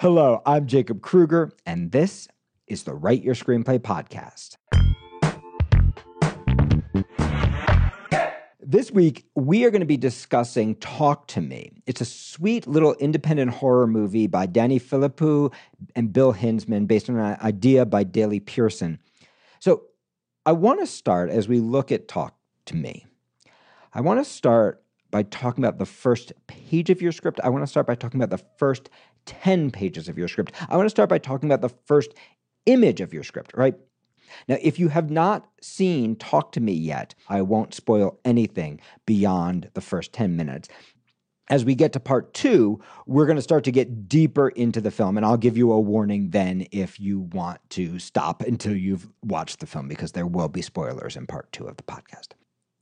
Hello, I'm Jacob Krueger, and this is the Write Your Screenplay podcast. This week, we are going to be discussing Talk to Me. It's a sweet little independent horror movie by Danny Philippou and Bill Hinzman, based on an idea by Daley Pearson. So, I want to start as we look at Talk to Me. I want to start by talking about the first page of your script. I want to start by talking about the first 10 pages of your script. I want to start by talking about the first image of your script, right? Now, if you have not seen Talk to Me yet, I won't spoil anything beyond the first 10 minutes. As we get to part two, we're going to start to get deeper into the film, and I'll give you a warning then if you want to stop until you've watched the film because there will be spoilers in part two of the podcast.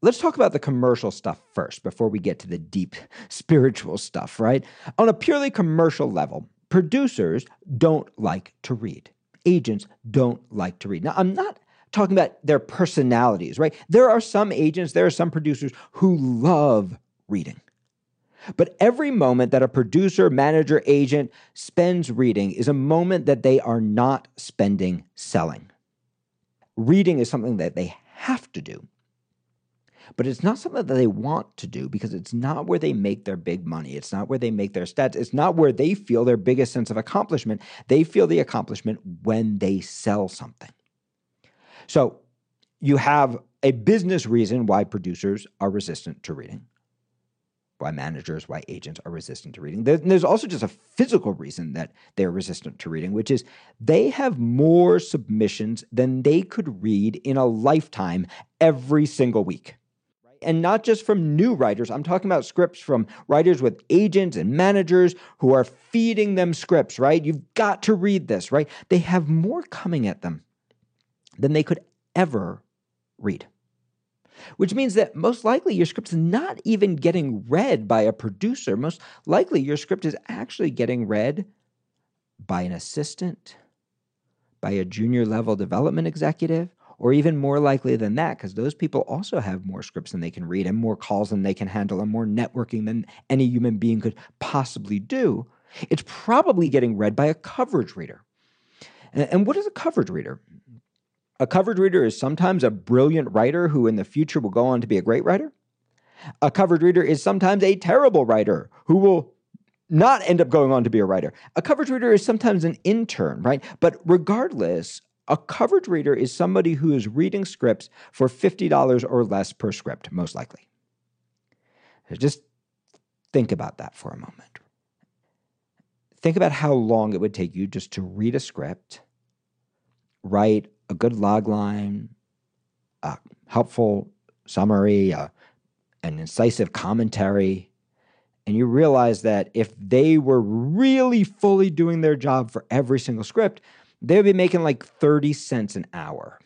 Let's talk about the commercial stuff first before we get to the deep spiritual stuff, right? On a purely commercial level, producers don't like to read agents don't like to read. Now, I'm not talking about their personalities, right? There are some agents, there are some producers who love reading. But every moment that a producer, manager, agent spends reading is a moment that they are not spending selling. Reading is something that they have to do. But it's not something that they want to do because it's not where they make their big money. It's not where they make their stats. It's not where they feel their biggest sense of accomplishment. They feel the accomplishment when they sell something. So you have a business reason why producers are resistant to reading, why managers, why agents are resistant to reading. There's also just a physical reason that they're resistant to reading, which is they have more submissions than they could read in a lifetime every single week and not just from new writers. I'm talking about scripts from writers with agents and managers who are feeding them scripts, right? You've got to read this, right? They have more coming at them than they could ever read. Which means that most likely your script's not even getting read by a producer. Most likely your script is actually getting read by an assistant, by a junior level development executive, or even more likely than that, because those people also have more scripts than they can read and more calls than they can handle and more networking than any human being could possibly do, it's probably getting read by a coverage reader. And what is a coverage reader? A coverage reader is sometimes a brilliant writer who in the future will go on to be a great writer. A coverage reader is sometimes a terrible writer who will not end up going on to be a writer. A coverage reader is sometimes an intern, right? But regardless, a coverage reader is somebody who is reading scripts for $50 or less per script, most likely. So just think about that for a moment. Think about how long it would take you just to read a script, write a good log line, a helpful summary, a, an incisive commentary, and you realize that if they were really fully doing their job for every single script, they would be making like 30 cents an hour.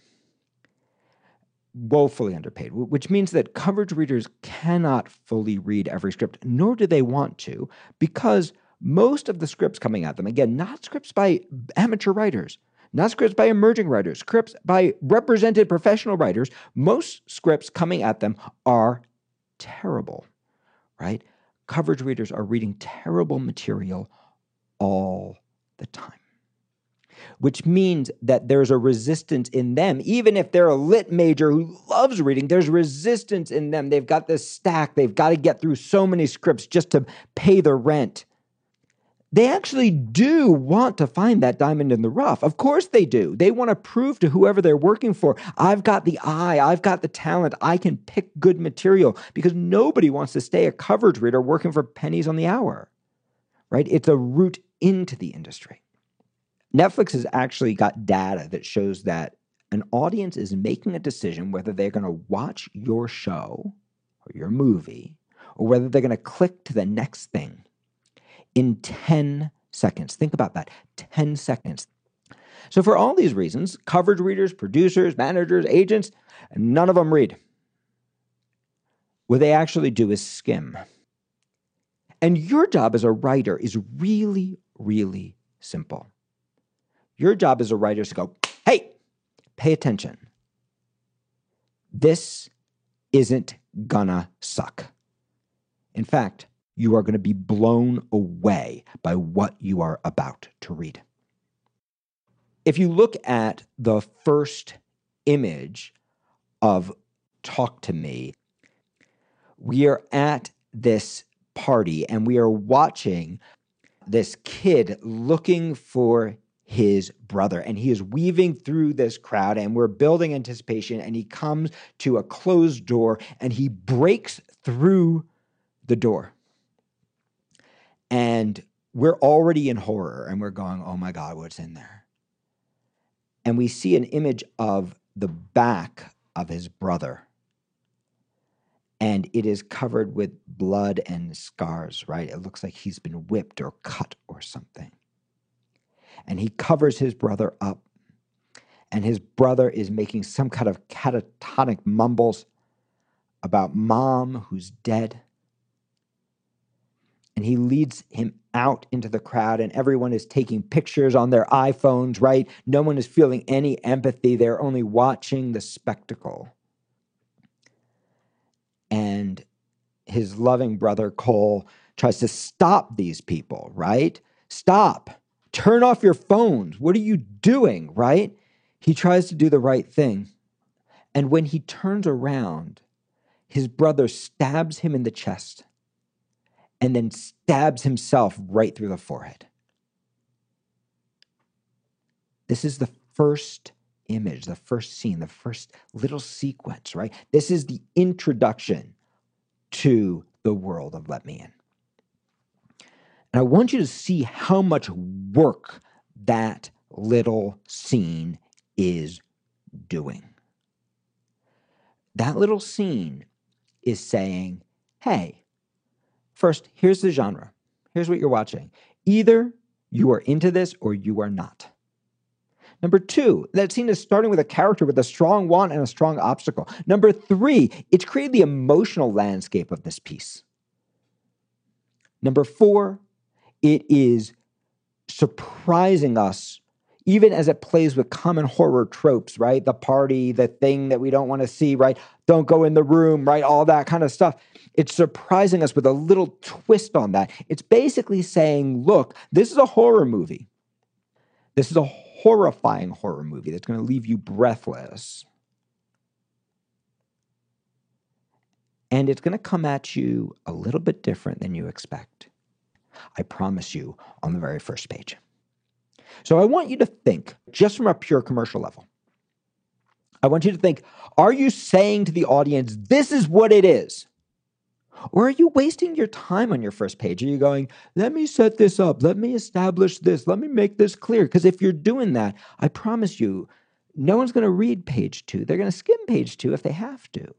Woefully underpaid, which means that coverage readers cannot fully read every script, nor do they want to, because most of the scripts coming at them, again, not scripts by amateur writers, not scripts by emerging writers, scripts by represented professional writers, most scripts coming at them are terrible, right? Coverage readers are reading terrible material all the time which means that there's a resistance in them. Even if they're a lit major who loves reading, there's resistance in them. They've got this stack, they've got to get through so many scripts just to pay the rent. They actually do want to find that diamond in the rough. Of course they do. They want to prove to whoever they're working for, I've got the eye, I've got the talent, I can pick good material because nobody wants to stay a coverage reader working for pennies on the hour. Right? It's a route into the industry. Netflix has actually got data that shows that an audience is making a decision whether they're going to watch your show or your movie or whether they're going to click to the next thing in 10 seconds. Think about that 10 seconds. So, for all these reasons, coverage readers, producers, managers, agents, none of them read. What they actually do is skim. And your job as a writer is really, really simple. Your job as a writer is to go, hey, pay attention. This isn't gonna suck. In fact, you are going to be blown away by what you are about to read. If you look at the first image of Talk to Me, we are at this party and we are watching this kid looking for his brother and he is weaving through this crowd and we're building anticipation and he comes to a closed door and he breaks through the door and we're already in horror and we're going oh my god what's in there and we see an image of the back of his brother and it is covered with blood and scars, right? It looks like he's been whipped or cut or something. And he covers his brother up, and his brother is making some kind of catatonic mumbles about mom who's dead. And he leads him out into the crowd, and everyone is taking pictures on their iPhones, right? No one is feeling any empathy. They're only watching the spectacle and his loving brother Cole tries to stop these people, right? Stop. Turn off your phones. What are you doing, right? He tries to do the right thing. And when he turns around, his brother stabs him in the chest and then stabs himself right through the forehead. This is the first image, the first scene, the first little sequence, right? This is the introduction to the world of Let Me In. And I want you to see how much work that little scene is doing. That little scene is saying, hey, first, here's the genre. Here's what you're watching. Either you are into this or you are not. Number two, that scene is starting with a character with a strong want and a strong obstacle. Number three, it's created the emotional landscape of this piece. Number four, it is surprising us even as it plays with common horror tropes, right? The party, the thing that we don't want to see, right? Don't go in the room, right? All that kind of stuff. It's surprising us with a little twist on that. It's basically saying, look, this is a horror movie. This is a horrifying horror movie that's going to leave you breathless. And it's going to come at you a little bit different than you expect. I promise you on the very first page. So I want you to think, just from a pure commercial level, I want you to think are you saying to the audience, this is what it is? Or are you wasting your time on your first page? Are you going, let me set this up, let me establish this, let me make this clear? Because if you're doing that, I promise you, no one's going to read page two. They're going to skim page two if they have to.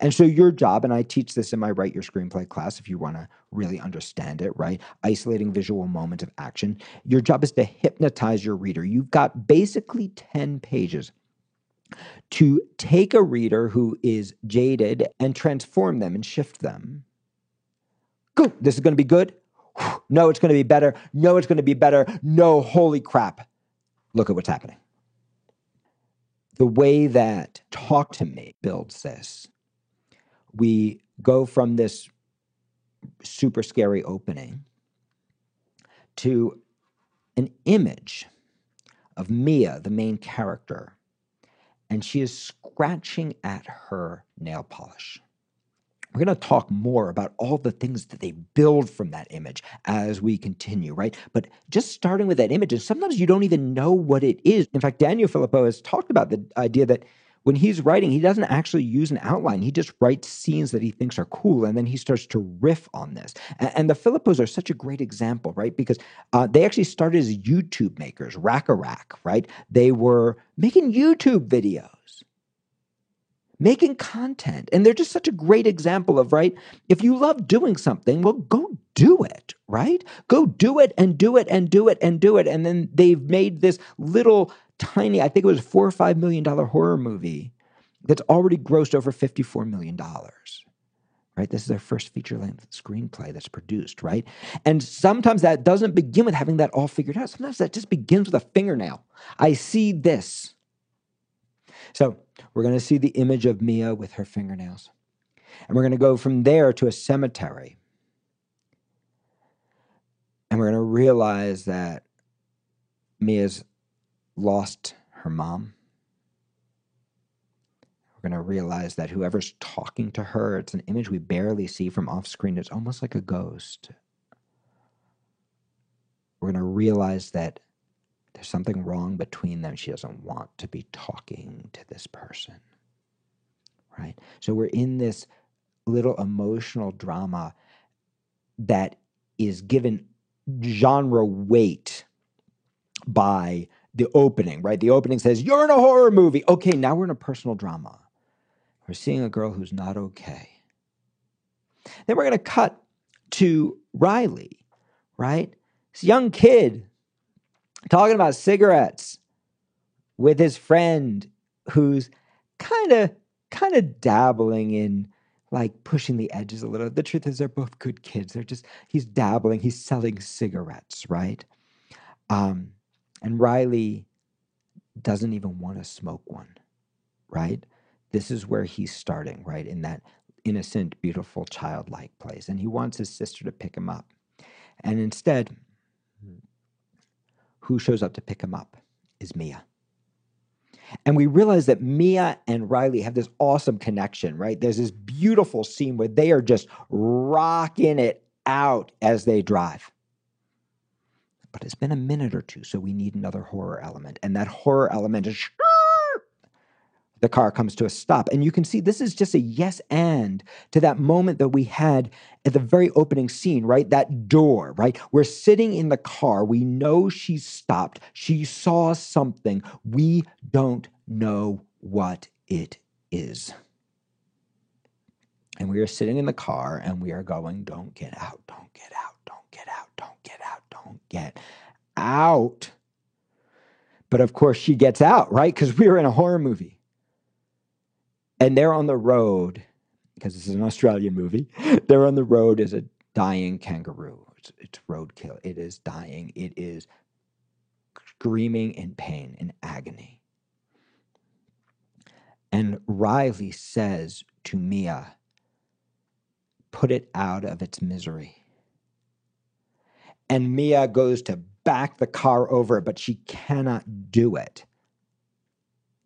And so, your job, and I teach this in my Write Your Screenplay class if you want to really understand it, right? Isolating visual moments of action. Your job is to hypnotize your reader. You've got basically 10 pages to take a reader who is jaded and transform them and shift them. Go, this is going to be good. No, it's going to be better. No, it's going to be better. No, holy crap. Look at what's happening. The way that Talk to Me builds this, we go from this super scary opening to an image of Mia, the main character, and she is scratching at her nail polish. We're going to talk more about all the things that they build from that image as we continue, right? But just starting with that image, and sometimes you don't even know what it is. In fact, Daniel Philippou has talked about the idea that when he's writing, he doesn't actually use an outline. He just writes scenes that he thinks are cool, and then he starts to riff on this. And, and the Philippous are such a great example, right? Because uh, they actually started as YouTube makers, Rack-a-Rack, right? They were making YouTube videos making content. And they're just such a great example of, right? If you love doing something, well, go do it, right? Go do it and do it and do it and do it. And then they've made this little tiny, I think it was a four or five million dollar horror movie that's already grossed over $54 million. Right? This is their first feature length screenplay that's produced, right? And sometimes that doesn't begin with having that all figured out. Sometimes that just begins with a fingernail. I see this. So we're going to see the image of Mia with her fingernails. And we're going to go from there to a cemetery And we're going to realize that Mia's lost her mom. We're going to realize that whoever's talking to her, it's an image we barely see from off screen. It's almost like a ghost. We're going to realize that there's something wrong between them. She doesn't want to be talking to this person. Right? So we're in this little emotional drama that is given genre weight by the opening, right? The opening says, You're in a horror movie. Okay, now we're in a personal drama. We're seeing a girl who's not okay. Then we're going to cut to Riley, right? This young kid talking about cigarettes with his friend who's kind of kind of dabbling in like pushing the edges a little. The truth is they're both good kids. They're just he's dabbling, he's selling cigarettes, right? Um and Riley doesn't even want to smoke one, right? This is where he's starting, right? In that innocent, beautiful, childlike place. And he wants his sister to pick him up. And instead, who shows up to pick him up is Mia. And we realize that Mia and Riley have this awesome connection, right? There's this beautiful scene where they are just rocking it out as they drive. But it's been a minute or two, so we need another horror element. And that horror element is the car comes to a stop. And you can see this is just a yes and to that moment that we had at the very opening scene, right? That door, right? We're sitting in the car. We know she's stopped. She saw something. We don't know what it is. And we are sitting in the car and we are going, don't get out, don't get out, don't get out, don't get out. But of course, she gets out, right? Because we were in a horror movie and they're on the road because this is an Australian movie. They're on the road as a dying kangaroo. It's, it's roadkill. It is dying. It is screaming in pain in agony. And Riley says to Mia, put it out of its misery. And Mia goes to back the car over, but she cannot do it.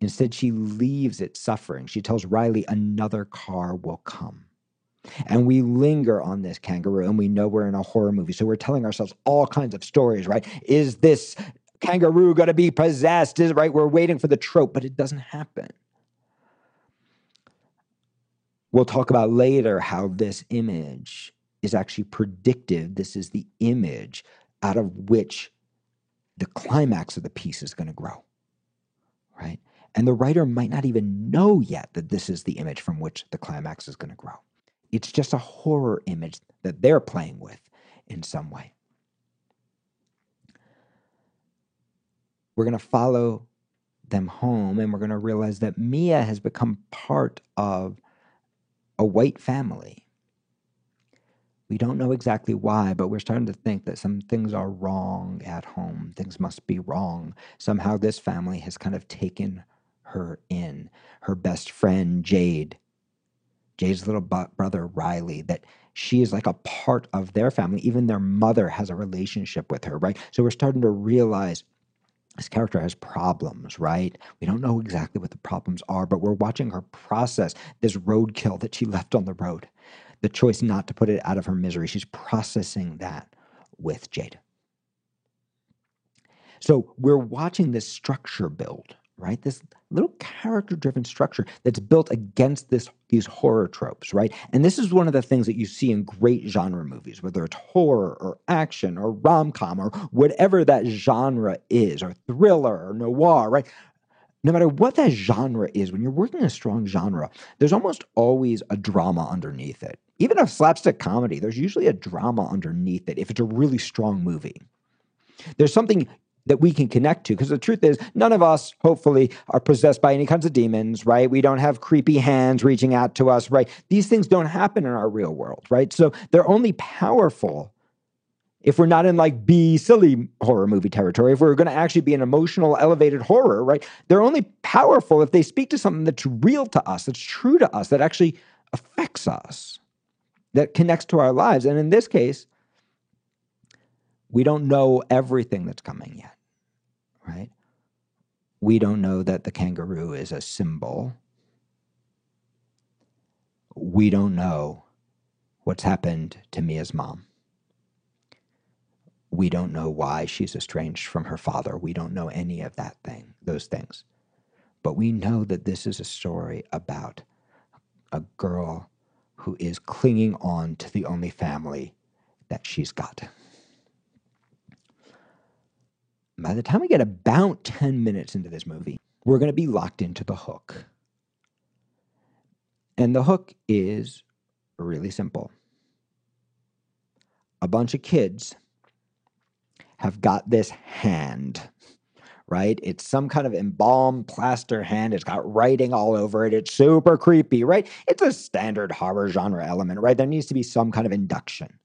Instead, she leaves it suffering. She tells Riley another car will come. And we linger on this kangaroo, and we know we're in a horror movie. So we're telling ourselves all kinds of stories, right? Is this kangaroo going to be possessed? Is right? We're waiting for the trope, but it doesn't happen. We'll talk about later how this image is actually predictive. This is the image out of which the climax of the piece is going to grow, right? And the writer might not even know yet that this is the image from which the climax is going to grow. It's just a horror image that they're playing with in some way. We're going to follow them home and we're going to realize that Mia has become part of a white family. We don't know exactly why, but we're starting to think that some things are wrong at home. Things must be wrong. Somehow this family has kind of taken her in. Her best friend, Jade, Jade's little brother, Riley, that she is like a part of their family. Even their mother has a relationship with her, right? So we're starting to realize this character has problems, right? We don't know exactly what the problems are, but we're watching her process this roadkill that she left on the road, the choice not to put it out of her misery. She's processing that with Jade. So we're watching this structure build, right? This little character driven structure that's built against this these horror tropes, right? And this is one of the things that you see in great genre movies, whether it's horror or action or rom-com or whatever that genre is, or thriller or noir, right? No matter what that genre is, when you're working a strong genre, there's almost always a drama underneath it. Even a slapstick comedy, there's usually a drama underneath it if it's a really strong movie. There's something that we can connect to. Because the truth is, none of us, hopefully, are possessed by any kinds of demons, right? We don't have creepy hands reaching out to us, right? These things don't happen in our real world, right? So they're only powerful if we're not in like B silly horror movie territory, if we're going to actually be an emotional, elevated horror, right? They're only powerful if they speak to something that's real to us, that's true to us, that actually affects us, that connects to our lives. And in this case, We don't know everything that's coming yet, right? We don't know that the kangaroo is a symbol. We don't know what's happened to Mia's mom. We don't know why she's estranged from her father. We don't know any of that thing, those things. But we know that this is a story about a girl who is clinging on to the only family that she's got. By the time we get about 10 minutes into this movie, we're going to be locked into the hook. And the hook is really simple. A bunch of kids have got this hand, right? It's some kind of embalmed plaster hand. It's got writing all over it. It's super creepy, right? It's a standard horror genre element, right? There needs to be some kind of induction,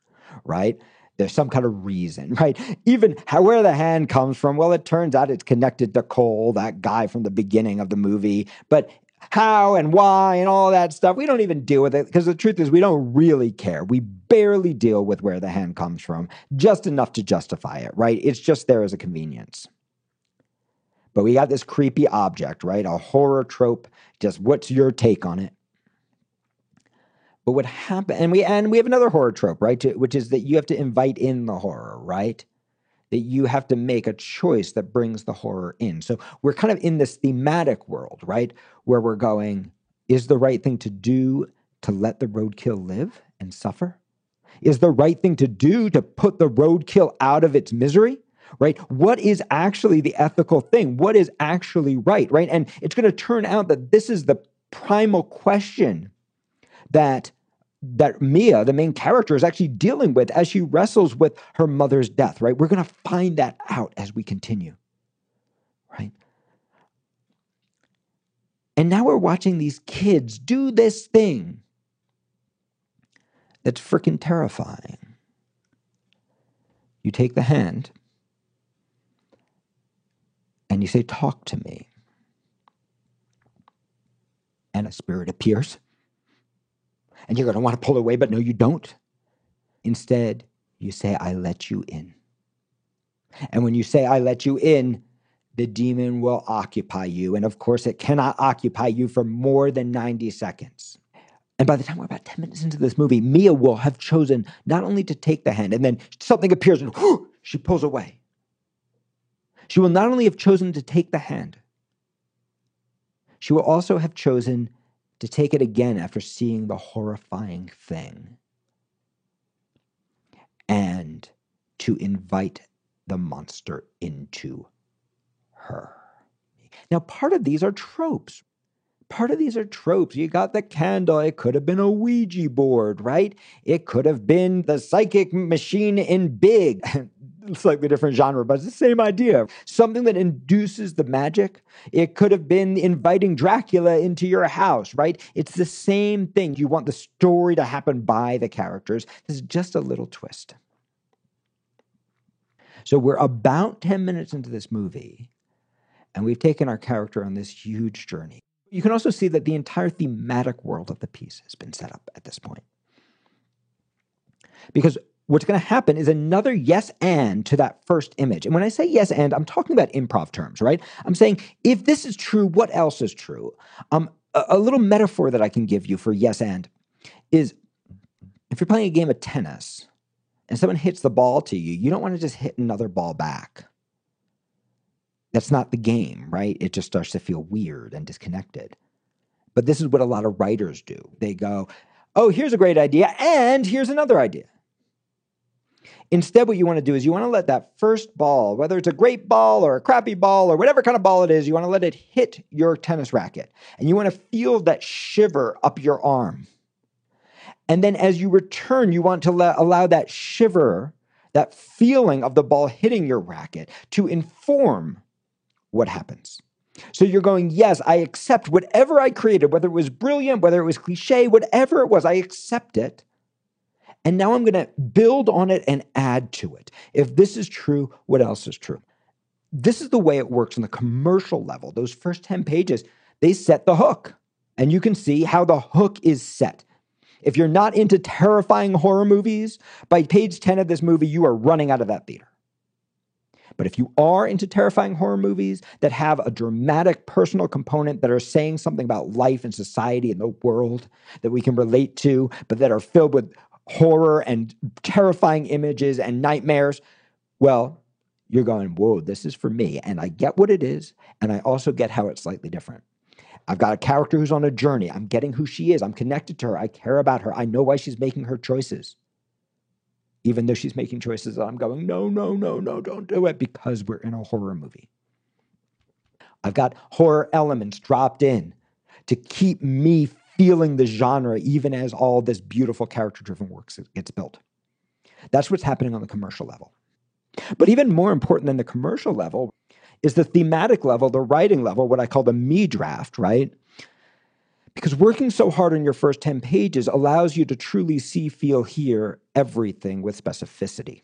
right? There's some kind of reason, right? Even how, where the hand comes from, well, it turns out it's connected to Cole, that guy from the beginning of the movie. But how and why and all that stuff. We don't even deal with it because the truth is we don't really care. We barely deal with where the hand comes from, just enough to justify it, right? It's just there as a convenience. But we got this creepy object, right? A horror trope. Just what's your take on it? But what happened, and we and we have another horror trope, right? To, which is that you have to invite in the horror, right? that you have to make a choice that brings the horror in. So we're kind of in this thematic world, right? Where we're going, is the right thing to do to let the roadkill live and suffer? Is the right thing to do to put the roadkill out of its misery? Right? What is actually the ethical thing? What is actually right? Right? And it's going to turn out that this is the primal question that that Mia, the main character, is actually dealing with as she wrestles with her mother's death, right? We're going to find that out as we continue, right? And now we're watching these kids do this thing that's freaking terrifying. You take the hand and you say, Talk to me. And a spirit appears and you're going to want to pull away, but no, you don't. Instead, you say, I let you in. And when you say, I let you in, the demon will occupy you. And of course, it cannot occupy you for more than 90 seconds. And by the time we're about 10 minutes into this movie, Mia will have chosen not only to take the hand, and then something appears and she pulls away. She will not only have chosen to take the hand, she will also have chosen to take it again after seeing the horrifying thing, and to invite the monster into her. Now, part of these are tropes. Part of these are tropes. You got the candle. It could have been a Ouija board, right? It could have been the psychic machine in Big. slightly different genre, but it's the same idea. Something that induces the magic. It could have been inviting Dracula into your house, right? It's the same thing. You want the story to happen by the characters. This is just a little twist. So we're about 10 minutes into this movie, and we've taken our character on this huge journey. You can also see that the entire thematic world of the piece has been set up at this point. Because what's going to happen is another yes and to that first image. And when I say yes and, I'm talking about improv terms, right? I'm saying if this is true, what else is true? Um, a, a little metaphor that I can give you for yes and is if you're playing a game of tennis and someone hits the ball to you, you don't want to just hit another ball back. That's not the game, right? It just starts to feel weird and disconnected. But this is what a lot of writers do. They go, oh, here's a great idea, and here's another idea. Instead, what you want to do is you want to let that first ball, whether it's a great ball or a crappy ball or whatever kind of ball it is, you want to let it hit your tennis racket. And you want to feel that shiver up your arm. And then as you return, you want to let, allow that shiver, that feeling of the ball hitting your racket to inform what happens. So you're going, yes, I accept whatever I created, whether it was brilliant, whether it was cliche, whatever it was, I accept it. And now I'm going to build on it and add to it. If this is true, what else is true? This is the way it works on the commercial level. Those first 10 pages, they set the hook. And you can see how the hook is set. If you're not into terrifying horror movies, by page 10 of this movie, you are running out of that theater. But if you are into terrifying horror movies that have a dramatic personal component that are saying something about life and society and the world that we can relate to, but that are filled with horror and terrifying images and nightmares, well, you're going, whoa, this is for me. And I get what it is. And I also get how it's slightly different. I've got a character who's on a journey. I'm getting who she is. I'm connected to her. I care about her. I know why she's making her choices. Even though she's making choices that I'm going, no, no, no, no, don't do it because we're in a horror movie. I've got horror elements dropped in to keep me feeling the genre, even as all this beautiful character driven work gets built. That's what's happening on the commercial level. But even more important than the commercial level is the thematic level, the writing level, what I call the me draft, right? Because working so hard on your first 10 pages allows you to truly see, feel, hear everything with specificity.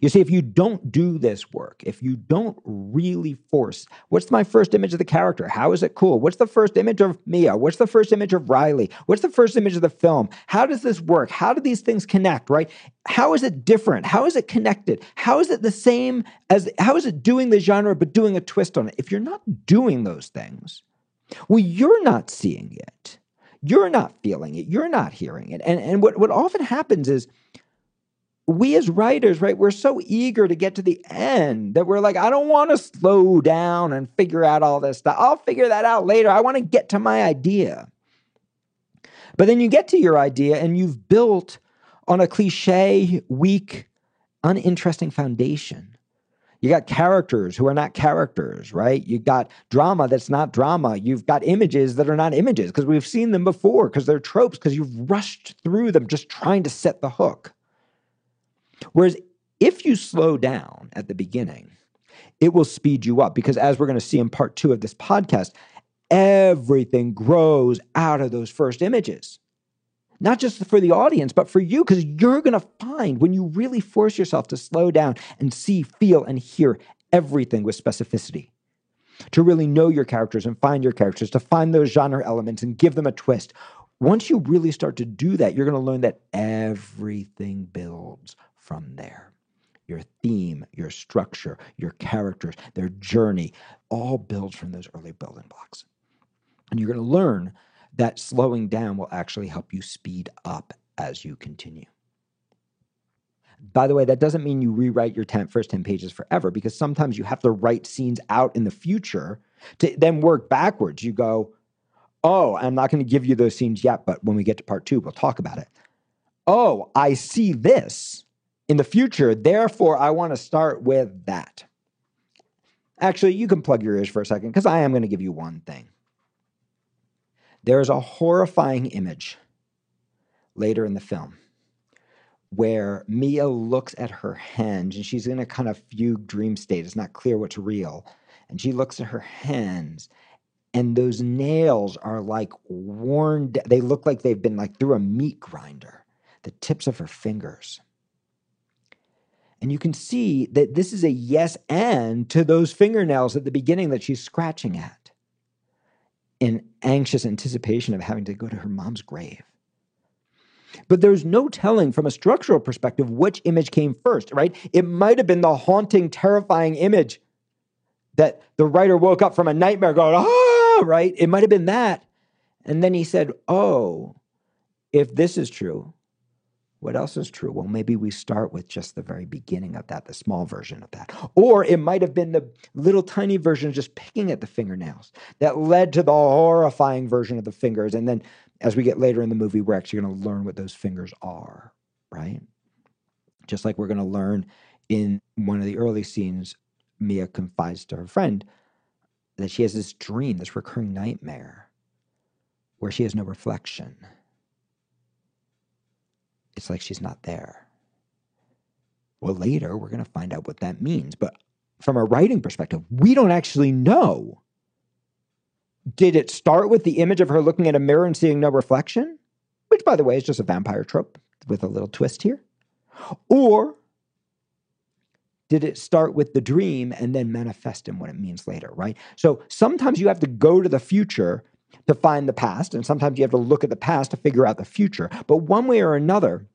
You see, if you don't do this work, if you don't really force, what's my first image of the character? How is it cool? What's the first image of Mia? What's the first image of Riley? What's the first image of the film? How does this work? How do these things connect, right? How is it different? How is it connected? How is it the same as, how is it doing the genre but doing a twist on it? If you're not doing those things, well, you're not seeing it. You're not feeling it. You're not hearing it. And, and what, what often happens is, we as writers, right, we're so eager to get to the end that we're like, I don't want to slow down and figure out all this stuff. I'll figure that out later. I want to get to my idea. But then you get to your idea and you've built on a cliche, weak, uninteresting foundation. You got characters who are not characters, right? You got drama that's not drama. You've got images that are not images because we've seen them before because they're tropes because you've rushed through them just trying to set the hook. Whereas if you slow down at the beginning, it will speed you up because, as we're going to see in part two of this podcast, everything grows out of those first images. Not just for the audience, but for you, because you're going to find when you really force yourself to slow down and see, feel, and hear everything with specificity. To really know your characters and find your characters, to find those genre elements and give them a twist. Once you really start to do that, you're going to learn that everything builds from there. Your theme, your structure, your characters, their journey all builds from those early building blocks. And you're going to learn that slowing down will actually help you speed up as you continue. By the way, that doesn't mean you rewrite your 10, first 10 pages forever because sometimes you have to write scenes out in the future to then work backwards. You go, oh, I'm not going to give you those scenes yet, but when we get to part two, we'll talk about it. Oh, I see this in the future. Therefore, I want to start with that. Actually, you can plug your ears for a second because I am going to give you one thing. There is a horrifying image later in the film where Mia looks at her hands and she's in a kind of fugue dream state. It's not clear what's real. And she looks at her hands and those nails are like worn, they look like they've been like through a meat grinder, the tips of her fingers. And you can see that this is a yes and to those fingernails at the beginning that she's scratching at in anxious anticipation of having to go to her mom's grave. But there's no telling from a structural perspective which image came first, right? It might have been the haunting, terrifying image that the writer woke up from a nightmare going, ah, right? It might have been that. And then he said, oh, if this is true, what else is true? Well, maybe we start with just the very beginning of that, the small version of that. Or it might have been the little tiny version just picking at the fingernails that led to the horrifying version of the fingers. And then as we get later in the movie, we're actually going to learn what those fingers are, right? Just like we're going to learn in one of the early scenes, Mia confides to her friend that she has this dream, this recurring nightmare, where she has no reflection it's like she's not there. Well, later we're going to find out what that means. But from a writing perspective, we don't actually know. Did it start with the image of her looking at a mirror and seeing no reflection? Which, by the way, is just a vampire trope with a little twist here. Or did it start with the dream and then manifest in what it means later, right? So sometimes you have to go to the future to find the past, and sometimes you have to look at the past to figure out the future. But one way or another,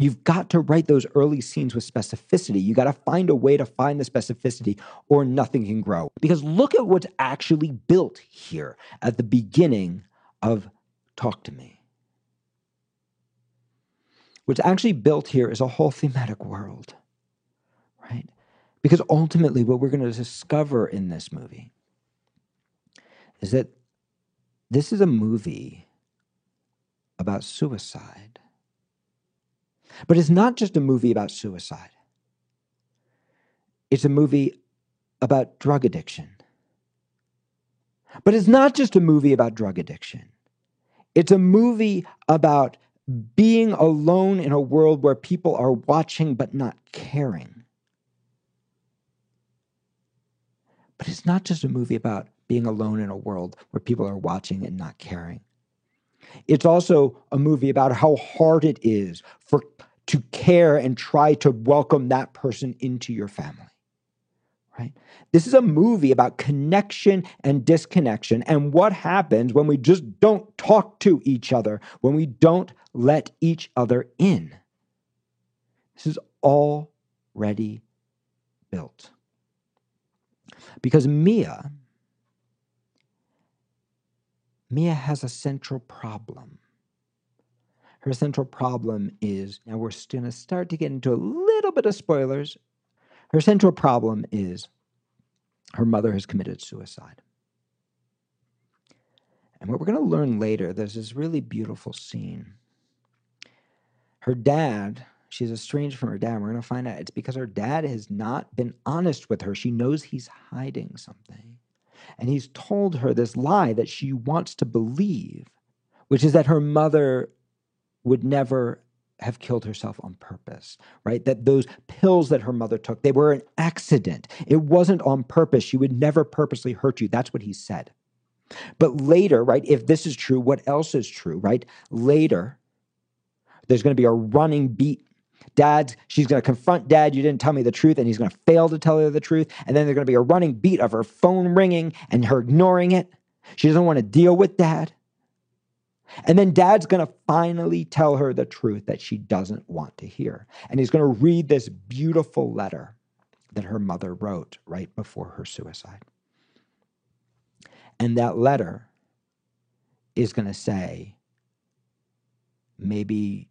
You've got to write those early scenes with specificity. You got to find a way to find the specificity, or nothing can grow. Because look at what's actually built here at the beginning of Talk to Me. What's actually built here is a whole thematic world, right? Because ultimately, what we're going to discover in this movie is that this is a movie about suicide. But it's not just a movie about suicide, it's a movie about drug addiction. But it's not just a movie about drug addiction, it's a movie about being alone in a world where people are watching but not caring. But it's not just a movie about being alone in a world where people are watching and not caring. It's also a movie about how hard it is for to care and try to welcome that person into your family. Right? This is a movie about connection and disconnection and what happens when we just don't talk to each other, when we don't let each other in. This is already built. Because Mia Mia has a central problem. Her central problem is now we're going to start to get into a little bit of spoilers. Her central problem is her mother has committed suicide. And what we're going to learn later, there's this really beautiful scene. Her dad, she's estranged from her dad. We're going to find out it's because her dad has not been honest with her. She knows he's hiding something. And he's told her this lie that she wants to believe, which is that her mother would never have killed herself on purpose, right? That those pills that her mother took, they were an accident. It wasn't on purpose. She would never purposely hurt you. That's what he said. But later, right, if this is true, what else is true, right? Later, there's going to be a running beat Dad, she's going to confront dad. You didn't tell me the truth. And he's going to fail to tell her the truth. And then there's going to be a running beat of her phone ringing and her ignoring it. She doesn't want to deal with dad. And then dad's going to finally tell her the truth that she doesn't want to hear. And he's going to read this beautiful letter that her mother wrote right before her suicide. And that letter is going to say, maybe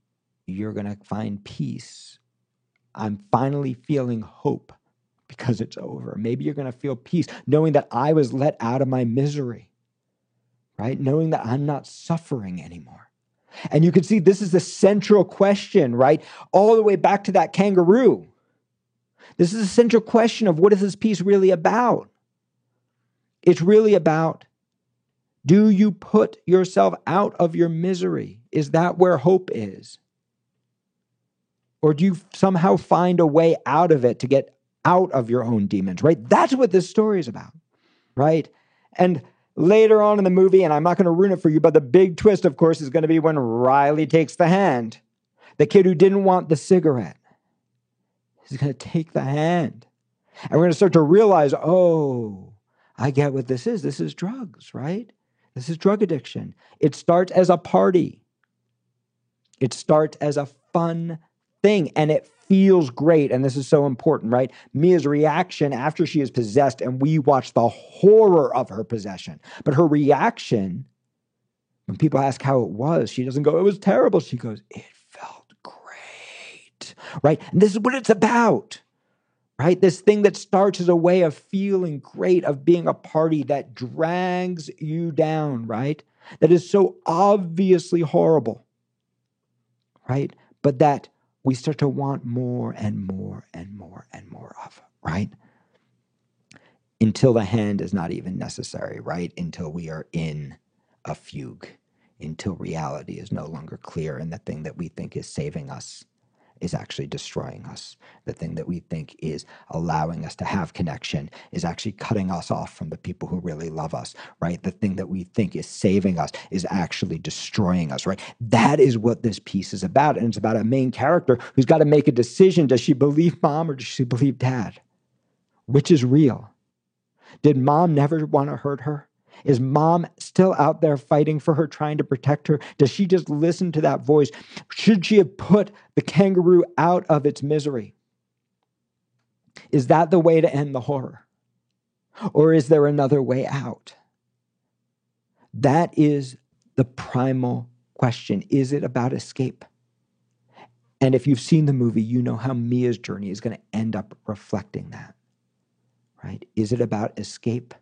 you're going to find peace. I'm finally feeling hope because it's over. Maybe you're going to feel peace knowing that I was let out of my misery, right? Knowing that I'm not suffering anymore. And you can see this is the central question, right? All the way back to that kangaroo. This is the central question of what is this piece really about? It's really about do you put yourself out of your misery? Is that where hope is? Or do you somehow find a way out of it to get out of your own demons, right? That's what this story is about, right? And later on in the movie, and I'm not going to ruin it for you, but the big twist, of course, is going to be when Riley takes the hand. The kid who didn't want the cigarette is going to take the hand. And we're going to start to realize, oh, I get what this is. This is drugs, right? This is drug addiction. It starts as a party, it starts as a fun thing and it feels great. And this is so important, right? Mia's reaction after she is possessed, and we watch the horror of her possession. But her reaction, when people ask how it was, she doesn't go, it was terrible. She goes, it felt great, right? And this is what it's about. Right? This thing that starts as a way of feeling great, of being a party that drags you down, right? That is so obviously horrible, right? But that we start to want more and more and more and more of, right? Until the hand is not even necessary, right? Until we are in a fugue, until reality is no longer clear and the thing that we think is saving us is actually destroying us. The thing that we think is allowing us to have connection is actually cutting us off from the people who really love us, right? The thing that we think is saving us is actually destroying us, right? That is what this piece is about. And it's about a main character who's got to make a decision. Does she believe mom or does she believe dad? Which is real? Did mom never want to hurt her? Is mom still out there fighting for her, trying to protect her? Does she just listen to that voice? Should she have put the kangaroo out of its misery? Is that the way to end the horror? Or is there another way out? That is the primal question. Is it about escape? And if you've seen the movie, you know how Mia's journey is going to end up reflecting that. Right? Is it about escape?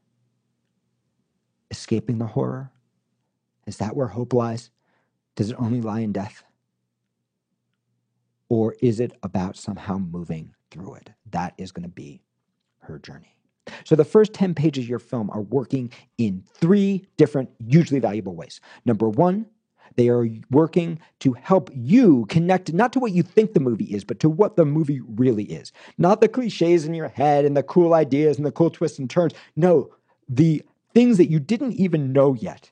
Escaping the horror? Is that where hope lies? Does it only lie in death? Or is it about somehow moving through it? That is going to be her journey. So the first 10 pages of your film are working in three different, hugely valuable ways. Number one, they are working to help you connect not to what you think the movie is, but to what the movie really is. Not the cliches in your head and the cool ideas and the cool twists and turns. No, the things that you didn't even know yet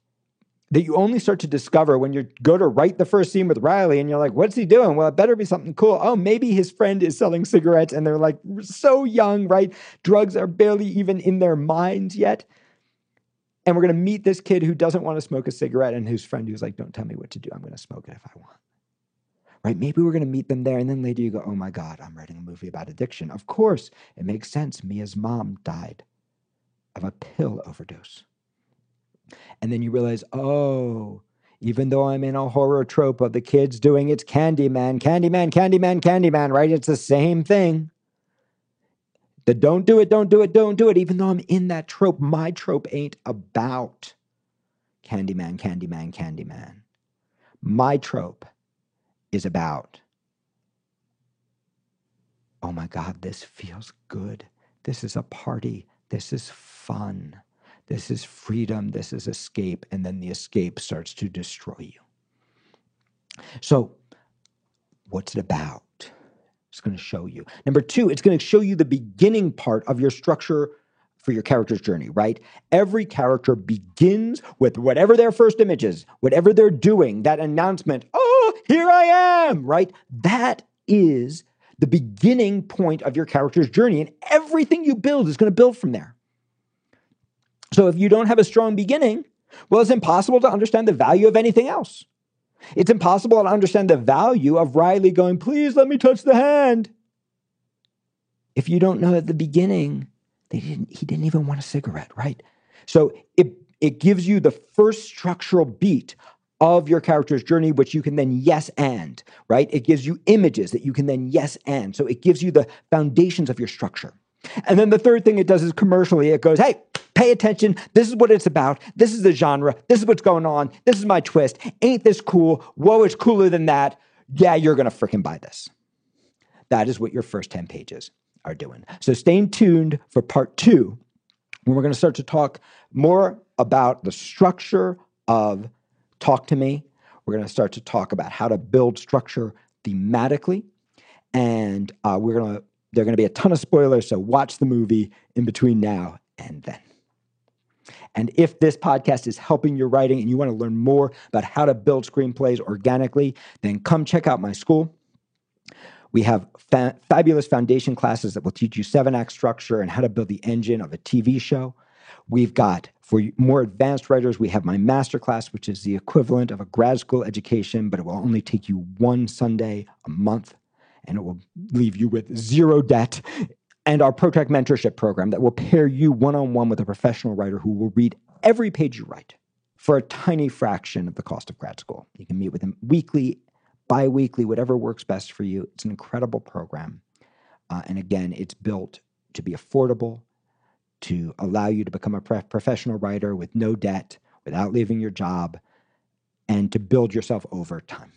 that you only start to discover when you go to write the first scene with Riley and you're like, what's he doing? Well, it better be something cool. Oh, maybe his friend is selling cigarettes and they're like so young, right? Drugs are barely even in their minds yet. And we're going to meet this kid who doesn't want to smoke a cigarette and whose friend who's like, don't tell me what to do. I'm going to smoke it if I want. Right? Maybe we're going to meet them there. And then later you go, oh my God, I'm writing a movie about addiction. Of course, it makes sense. Mia's mom died of a pill overdose. And then you realize, oh, even though I'm in a horror trope of the kids doing it's Candyman, Candyman, Candyman, Candyman, right? It's the same thing. The don't do it, don't do it, don't do it. Even though I'm in that trope, my trope ain't about Candyman, Candyman, Candyman. My trope is about, oh my God, this feels good. This is a party. This is fun. This is freedom. This is escape. And then the escape starts to destroy you. So, what's it about? It's going to show you. Number two, it's going to show you the beginning part of your structure for your character's journey, right? Every character begins with whatever their first image is, whatever they're doing, that announcement, oh, here I am, right? That is the beginning point of your character's journey. And everything you build is going to build from there. So if you don't have a strong beginning, well, it's impossible to understand the value of anything else. It's impossible to understand the value of Riley going, please let me touch the hand. If you don't know at the beginning, they didn't, he didn't even want a cigarette, right? So it, it gives you the first structural beat of your character's journey, which you can then yes and, right? It gives you images that you can then yes and. So it gives you the foundations of your structure. And then the third thing it does is commercially, it goes, hey, pay attention. This is what it's about. This is the genre. This is what's going on. This is my twist. Ain't this cool? Whoa, it's cooler than that. Yeah, you're going to freaking buy this. That is what your first 10 pages are doing. So stay tuned for part two, when we're going to start to talk more about the structure of Talk to Me. We're going to start to talk about how to build structure thematically. And uh, we're going to there are going to be a ton of spoilers, so watch the movie in between now and then. And if this podcast is helping your writing and you want to learn more about how to build screenplays organically, then come check out my school. We have fa- fabulous foundation classes that will teach you seven act structure and how to build the engine of a TV show. We've got, for more advanced writers, we have my master class, which is the equivalent of a grad school education, but it will only take you one Sunday a month and it will leave you with zero debt. And our ProTrack mentorship program that will pair you one on one with a professional writer who will read every page you write for a tiny fraction of the cost of grad school. You can meet with them weekly, bi weekly, whatever works best for you. It's an incredible program. Uh, and again, it's built to be affordable, to allow you to become a professional writer with no debt, without leaving your job, and to build yourself over time.